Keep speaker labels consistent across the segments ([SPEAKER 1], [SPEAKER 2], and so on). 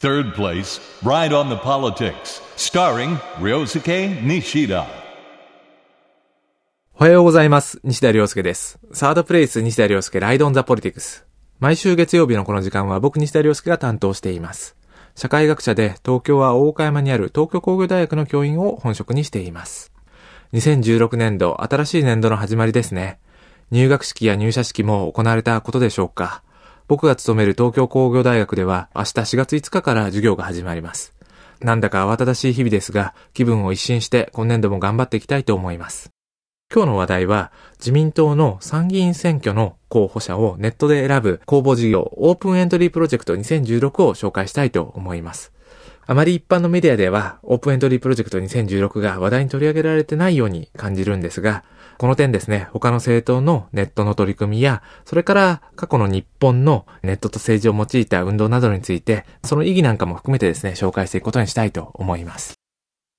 [SPEAKER 1] Third place, Ride on the Politics, starring Ryosuke Nishida.
[SPEAKER 2] おはようございます。西田亮介です。サードプレイス西田亮介ライドオンザポリティクス。毎週月曜日のこの時間は僕西田亮介が担当しています。社会学者で東京は大岡山にある東京工業大学の教員を本職にしています。2016年度、新しい年度の始まりですね。入学式や入社式も行われたことでしょうか。僕が勤める東京工業大学では明日4月5日から授業が始まります。なんだか慌ただしい日々ですが、気分を一新して今年度も頑張っていきたいと思います。今日の話題は自民党の参議院選挙の候補者をネットで選ぶ公募事業オープンエントリープロジェクト2016を紹介したいと思います。あまり一般のメディアではオープンエントリープロジェクト2016が話題に取り上げられてないように感じるんですが、この点ですね、他の政党のネットの取り組みや、それから過去の日本のネットと政治を用いた運動などについて、その意義なんかも含めてですね、紹介していくことにしたいと思います。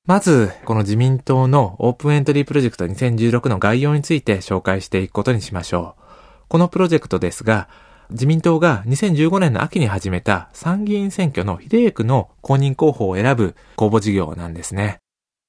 [SPEAKER 2] まず、この自民党のオープンエントリープロジェクト2016の概要について紹介していくことにしましょう。このプロジェクトですが、自民党が2015年の秋に始めた参議院選挙の比例区の公認候補を選ぶ公募事業なんですね。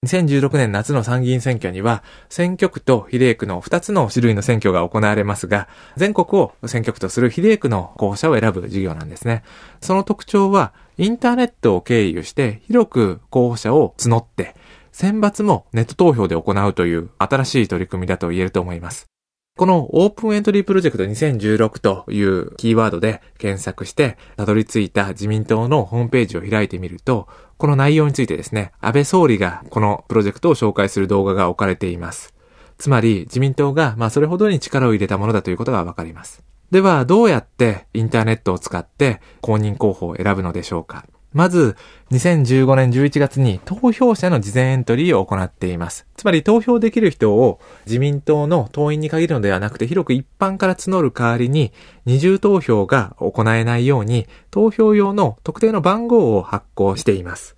[SPEAKER 2] 2016年夏の参議院選挙には、選挙区と比例区の2つの種類の選挙が行われますが、全国を選挙区とする比例区の候補者を選ぶ事業なんですね。その特徴は、インターネットを経由して広く候補者を募って、選抜もネット投票で行うという新しい取り組みだと言えると思います。このオープンエントリープロジェクト2016というキーワードで検索して、たどり着いた自民党のホームページを開いてみると、この内容についてですね、安倍総理がこのプロジェクトを紹介する動画が置かれています。つまり自民党がまあそれほどに力を入れたものだということがわかります。では、どうやってインターネットを使って公認候補を選ぶのでしょうかまず、2015年11月に投票者の事前エントリーを行っています。つまり投票できる人を自民党の党員に限るのではなくて広く一般から募る代わりに二重投票が行えないように投票用の特定の番号を発行しています。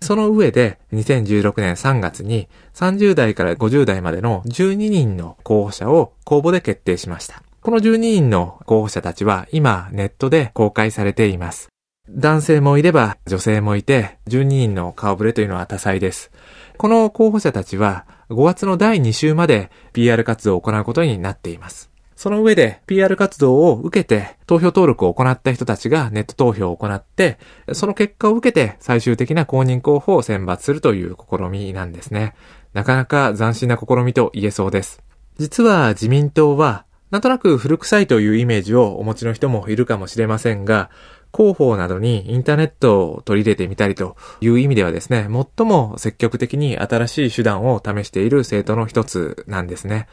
[SPEAKER 2] その上で2016年3月に30代から50代までの12人の候補者を公募で決定しました。この12人の候補者たちは今ネットで公開されています。男性もいれば女性もいて、12人の顔ぶれというのは多彩です。この候補者たちは5月の第2週まで PR 活動を行うことになっています。その上で PR 活動を受けて投票登録を行った人たちがネット投票を行って、その結果を受けて最終的な公認候補を選抜するという試みなんですね。なかなか斬新な試みと言えそうです。実は自民党はなんとなく古臭いというイメージをお持ちの人もいるかもしれませんが、広報などにインターネットを取り入れてみたりという意味ではですね、最も積極的に新しい手段を試している政党の一つなんですね。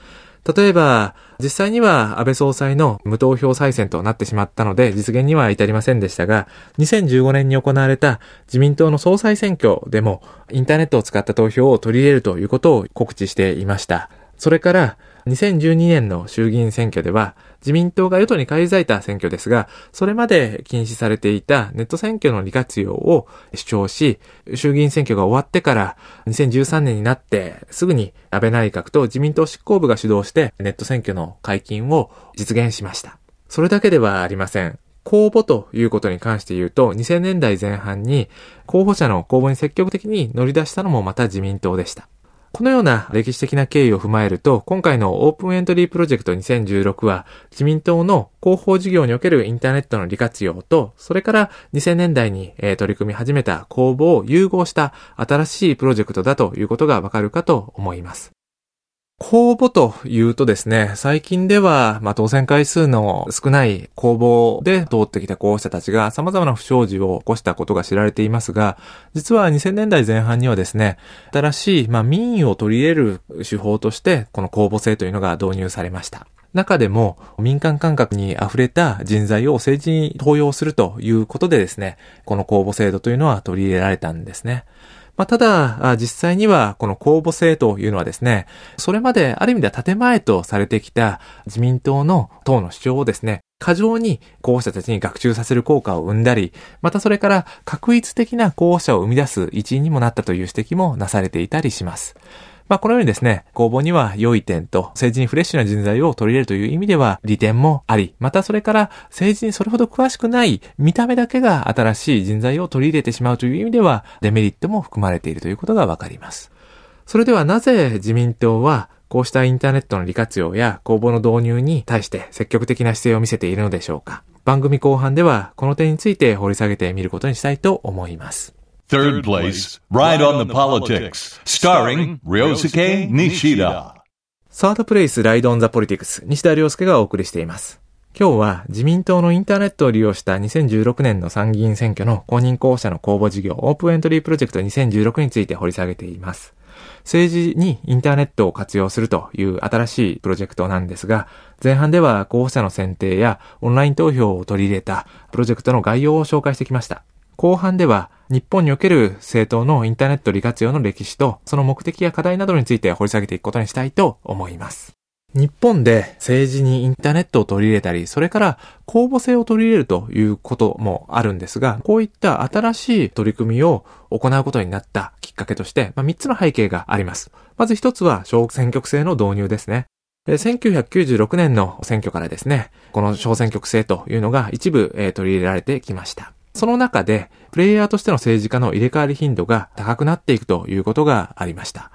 [SPEAKER 2] 例えば、実際には安倍総裁の無投票再選となってしまったので実現には至りませんでしたが、2015年に行われた自民党の総裁選挙でもインターネットを使った投票を取り入れるということを告知していました。それから、2012年の衆議院選挙では、自民党が与党に返り咲いた選挙ですが、それまで禁止されていたネット選挙の利活用を主張し、衆議院選挙が終わってから2013年になってすぐに安倍内閣と自民党執行部が主導してネット選挙の解禁を実現しました。それだけではありません。公募ということに関して言うと、2000年代前半に候補者の公募に積極的に乗り出したのもまた自民党でした。このような歴史的な経緯を踏まえると、今回のオープンエントリープロジェクト2016は、自民党の広報事業におけるインターネットの利活用と、それから2000年代に、取り組み始めた公募を融合した新しいプロジェクトだということがわかるかと思います。公募というとですね、最近では、まあ、当選回数の少ない公募で通ってきた候補者たちが様々な不祥事を起こしたことが知られていますが、実は2000年代前半にはですね、新しい、まあ、民意を取り入れる手法として、この公募制というのが導入されました。中でも民間感覚に溢れた人材を政治に登用するということでですね、この公募制度というのは取り入れられたんですね。まあ、ただ、実際にはこの公募制というのはですね、それまである意味では建前とされてきた自民党の党の主張をですね、過剰に候補者たちに学習させる効果を生んだり、またそれから確一的な候補者を生み出す一因にもなったという指摘もなされていたりします。まあ、このようにですね、公募には良い点と政治にフレッシュな人材を取り入れるという意味では利点もあり、またそれから政治にそれほど詳しくない見た目だけが新しい人材を取り入れてしまうという意味ではデメリットも含まれているということがわかります。それではなぜ自民党はこうしたインターネットの利活用や公募の導入に対して積極的な姿勢を見せているのでしょうか番組後半ではこの点について掘り下げてみることにしたいと思います。
[SPEAKER 1] Third place, Ride on the Politics, starring Ryosuke Nishida.
[SPEAKER 2] サードプレイス、ライドオンザポリティクス、西田亮介がお送りしています。今日は自民党のインターネットを利用した2016年の参議院選挙の公認候補者の公募事業オープンエントリープロジェクト2016について掘り下げています。政治にインターネットを活用するという新しいプロジェクトなんですが、前半では候補者の選定やオンライン投票を取り入れたプロジェクトの概要を紹介してきました。後半では日本における政党のインターネット利活用の歴史とその目的や課題などについて掘り下げていくことにしたいと思います。日本で政治にインターネットを取り入れたり、それから公募制を取り入れるということもあるんですが、こういった新しい取り組みを行うことになったきっかけとして、まあ、3つの背景があります。まず1つは小選挙区制の導入ですね。1996年の選挙からですね、この小選挙区制というのが一部、取り入れられてきました。その中で、プレイヤーとしての政治家の入れ替わり頻度が高くなっていくということがありました。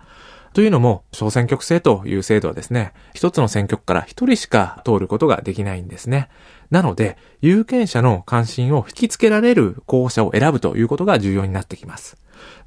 [SPEAKER 2] というのも、小選挙区制という制度はですね、一つの選挙区から一人しか通ることができないんですね。なので、有権者の関心を引きつけられる候補者を選ぶということが重要になってきます。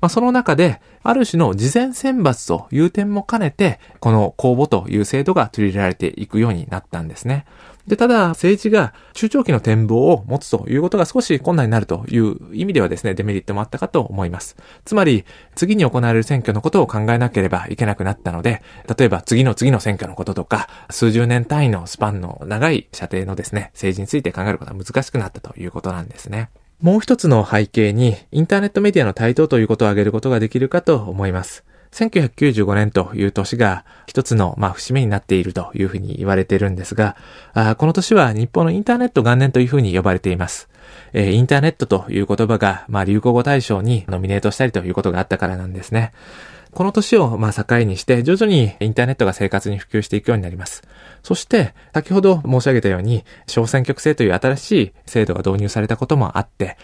[SPEAKER 2] まあ、その中で、ある種の事前選抜という点も兼ねて、この公募という制度が取り入れられていくようになったんですね。で、ただ、政治が中長期の展望を持つということが少し困難になるという意味ではですね、デメリットもあったかと思います。つまり、次に行われる選挙のことを考えなければいけなくなったので、例えば次の次の選挙のこととか、数十年単位のスパンの長い射程のですね、政治について考えることは難しくなったということなんですね。もう一つの背景に、インターネットメディアの台頭ということを挙げることができるかと思います。1995年という年が一つの、まあ、節目になっているというふうに言われているんですが、この年は日本のインターネット元年というふうに呼ばれています。えー、インターネットという言葉が、まあ、流行語大賞にノミネートしたりということがあったからなんですね。この年をまあ境にして徐々にインターネットが生活に普及していくようになります。そして、先ほど申し上げたように、小選挙区制という新しい制度が導入されたこともあって、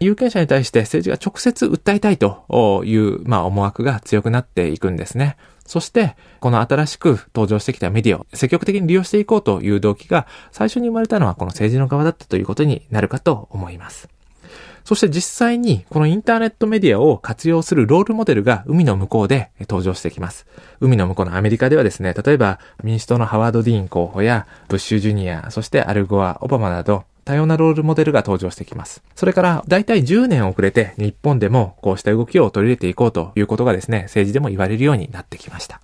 [SPEAKER 2] 有権者に対して政治が直接訴えたいという、まあ、思惑が強くなっていくんですね。そして、この新しく登場してきたメディアを積極的に利用していこうという動機が最初に生まれたのはこの政治の側だったということになるかと思います。そして実際にこのインターネットメディアを活用するロールモデルが海の向こうで登場してきます。海の向こうのアメリカではですね、例えば民主党のハワード・ディーン候補やブッシュ・ジュニア、そしてアルゴア、オバマなど多様なロールモデルが登場してきます。それから、だいたい10年遅れて日本でもこうした動きを取り入れていこうということがですね、政治でも言われるようになってきました。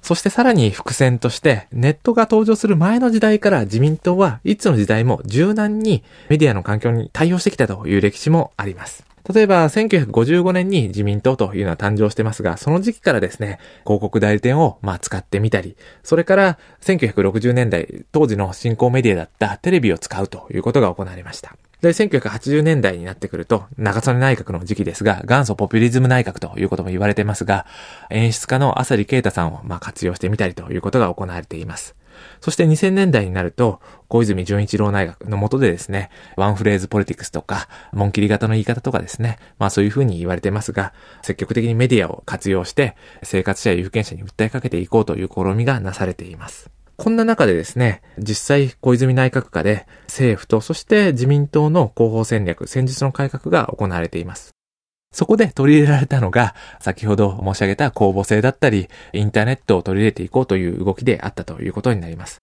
[SPEAKER 2] そしてさらに伏線として、ネットが登場する前の時代から自民党はいつの時代も柔軟にメディアの環境に対応してきたという歴史もあります。例えば、1955年に自民党というのは誕生してますが、その時期からですね、広告代理店をまあ使ってみたり、それから1960年代、当時の新興メディアだったテレビを使うということが行われました。で、1980年代になってくると、長曽根内閣の時期ですが、元祖ポピュリズム内閣ということも言われてますが、演出家の浅利啓太さんをまあ活用してみたりということが行われています。そして2000年代になると、小泉純一郎内閣の下でですね、ワンフレーズポリティクスとか、紋切り型の言い方とかですね、まあそういうふうに言われてますが、積極的にメディアを活用して、生活者や有権者に訴えかけていこうという試みがなされています。こんな中でですね、実際小泉内閣下で政府とそして自民党の広報戦略、戦術の改革が行われています。そこで取り入れられたのが、先ほど申し上げた公募制だったり、インターネットを取り入れていこうという動きであったということになります。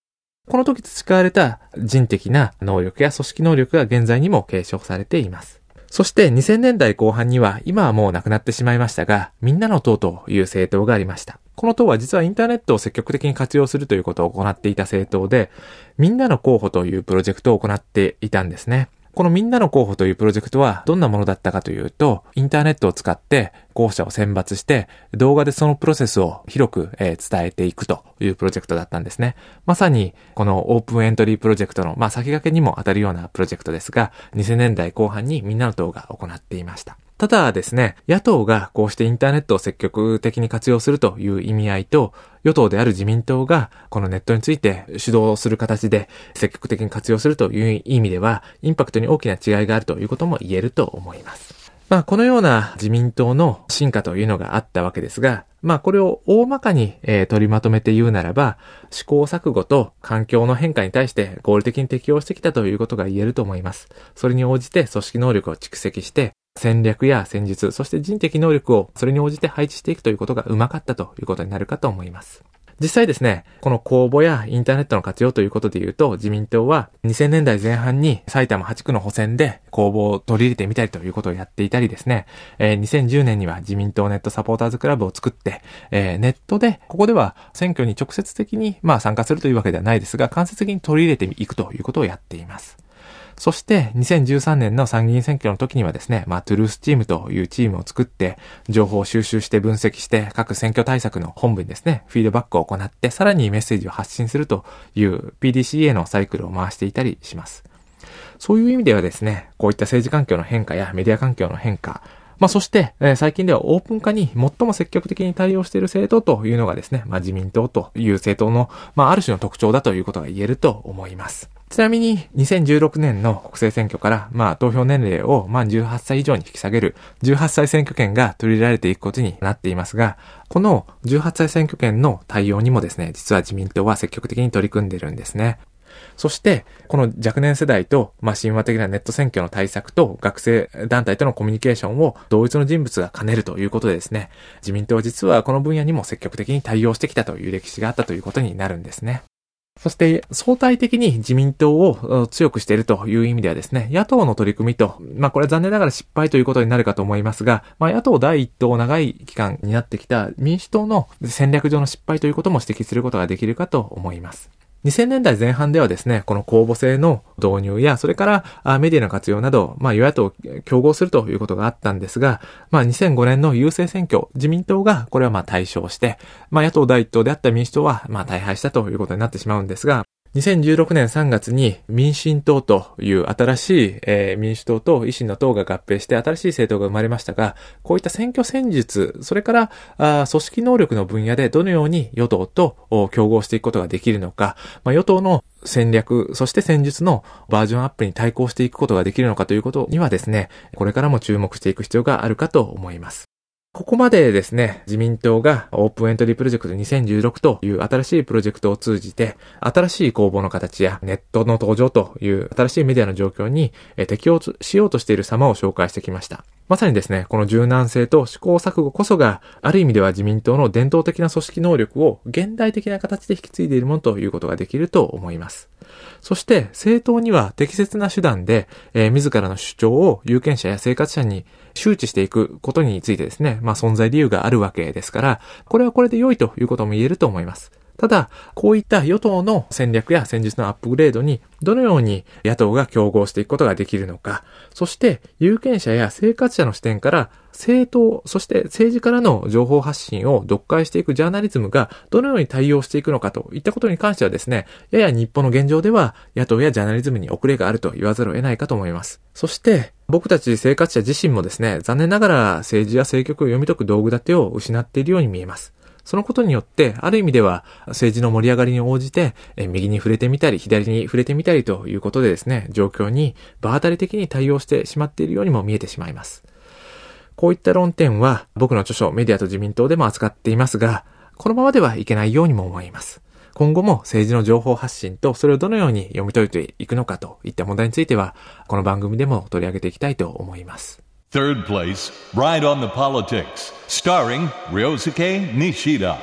[SPEAKER 2] この時培われた人的な能力や組織能力が現在にも継承されています。そして2000年代後半には今はもうなくなってしまいましたが、みんなの党という政党がありました。この党は実はインターネットを積極的に活用するということを行っていた政党で、みんなの候補というプロジェクトを行っていたんですね。このみんなの候補というプロジェクトはどんなものだったかというと、インターネットを使って候補者を選抜して、動画でそのプロセスを広く、えー、伝えていくというプロジェクトだったんですね。まさに、このオープンエントリープロジェクトの、まあ、先駆けにも当たるようなプロジェクトですが、2000年代後半にみんなの動画を行っていました。ただですね、野党がこうしてインターネットを積極的に活用するという意味合いと、与党である自民党がこのネットについて主導する形で積極的に活用するという意味では、インパクトに大きな違いがあるということも言えると思います。まあ、このような自民党の進化というのがあったわけですが、まあ、これを大まかに、え、取りまとめて言うならば、試行錯誤と環境の変化に対して合理的に適応してきたということが言えると思います。それに応じて組織能力を蓄積して、戦略や戦術、そして人的能力をそれに応じて配置していくということがうまかったということになるかと思います。実際ですね、この公募やインターネットの活用ということで言うと、自民党は2000年代前半に埼玉8区の補選で公募を取り入れてみたりということをやっていたりですね、えー、2010年には自民党ネットサポーターズクラブを作って、えー、ネットで、ここでは選挙に直接的にまあ参加するというわけではないですが、間接的に取り入れていくということをやっています。そして2013年の参議院選挙の時にはですね、まあ、トゥルースチームというチームを作って、情報を収集して分析して、各選挙対策の本部にですね、フィードバックを行って、さらにメッセージを発信するという PDCA のサイクルを回していたりします。そういう意味ではですね、こういった政治環境の変化やメディア環境の変化、まあ、そして、えー、最近ではオープン化に最も積極的に対応している政党というのがですね、まあ、自民党という政党の、まあ、ある種の特徴だということが言えると思います。ちなみに、2016年の国政選挙から、まあ、投票年齢を満18歳以上に引き下げる、18歳選挙権が取り入れられていくことになっていますが、この18歳選挙権の対応にもですね、実は自民党は積極的に取り組んでるんですね。そして、この若年世代と、まあ、神話的なネット選挙の対策と学生団体とのコミュニケーションを同一の人物が兼ねるということでですね、自民党は実はこの分野にも積極的に対応してきたという歴史があったということになるんですね。そして、相対的に自民党を強くしているという意味ではですね、野党の取り組みと、まあこれは残念ながら失敗ということになるかと思いますが、まあ野党第一党長い期間になってきた民主党の戦略上の失敗ということも指摘することができるかと思います。2000年代前半ではですね、この公募制の導入や、それからメディアの活用など、まあ与野党競合するということがあったんですが、まあ2005年の優勢選挙、自民党がこれはまあ対象して、まあ野党第一党であった民主党はまあ大敗したということになってしまうんですが、2016年3月に民進党という新しい、えー、民主党と維新の党が合併して新しい政党が生まれましたが、こういった選挙戦術、それからあ組織能力の分野でどのように与党と競合していくことができるのか、まあ、与党の戦略、そして戦術のバージョンアップに対抗していくことができるのかということにはですね、これからも注目していく必要があるかと思います。ここまでですね、自民党がオープンエントリープロジェクト2016という新しいプロジェクトを通じて、新しい公募の形やネットの登場という新しいメディアの状況に適応しようとしている様を紹介してきました。まさにですね、この柔軟性と試行錯誤こそが、ある意味では自民党の伝統的な組織能力を現代的な形で引き継いでいるものということができると思います。そして、政党には適切な手段で、えー、自らの主張を有権者や生活者に周知していくことについてですね、まあ存在理由があるわけですから、これはこれで良いということも言えると思います。ただ、こういった与党の戦略や戦術のアップグレードにどのように野党が競合していくことができるのか、そして有権者や生活者の視点から政党、そして政治からの情報発信を読解していくジャーナリズムがどのように対応していくのかといったことに関してはですね、やや日本の現状では野党やジャーナリズムに遅れがあると言わざるを得ないかと思います。そして、僕たち生活者自身もですね、残念ながら政治や政局を読み解く道具立てを失っているように見えます。そのことによって、ある意味では政治の盛り上がりに応じて、右に触れてみたり、左に触れてみたりということでですね、状況に場当たり的に対応してしまっているようにも見えてしまいます。こういった論点は僕の著書メディアと自民党でも扱っていますが、このままではいけないようにも思います。今後も政治の情報発信とそれをどのように読み解いていくのかといった問題については、この番組でも取り上げていきたいと思います。
[SPEAKER 1] Third place, Ride on the Politics, starring Ryosuke Nishida.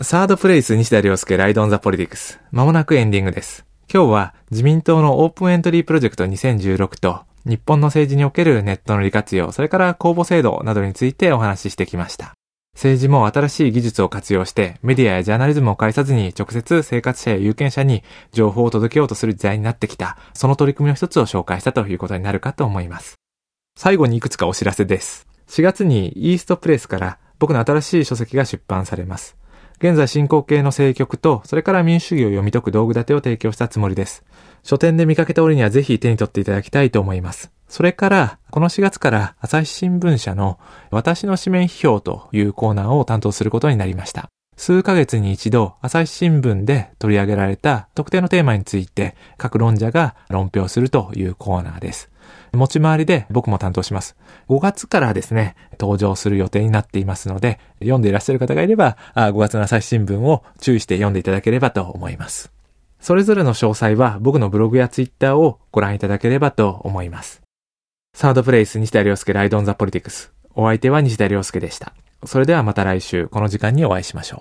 [SPEAKER 2] サードプレイス西田亮介ライドオンザポリティクス。まもなくエンディングです。今日は自民党のオープンエントリープロジェクト2016と日本の政治におけるネットの利活用、それから公募制度などについてお話ししてきました。政治も新しい技術を活用してメディアやジャーナリズムを介さずに直接生活者や有権者に情報を届けようとする時代になってきた、その取り組みの一つを紹介したということになるかと思います。最後にいくつかお知らせです。4月にイーストプレスから僕の新しい書籍が出版されます。現在進行形の政局と、それから民主主義を読み解く道具立てを提供したつもりです。書店で見かけた折にはぜひ手に取っていただきたいと思います。それから、この4月から朝日新聞社の私の紙面批評というコーナーを担当することになりました。数ヶ月に一度、朝日新聞で取り上げられた特定のテーマについて各論者が論評するというコーナーです。持ち回りで僕も担当します。5月からですね、登場する予定になっていますので、読んでいらっしゃる方がいれば、5月の朝日新聞を注意して読んでいただければと思います。それぞれの詳細は僕のブログやツイッターをご覧いただければと思います。サードプレイス西田亮介ライドオンザポリティクス。お相手は西田亮介でした。それではまた来週この時間にお会いしましょう。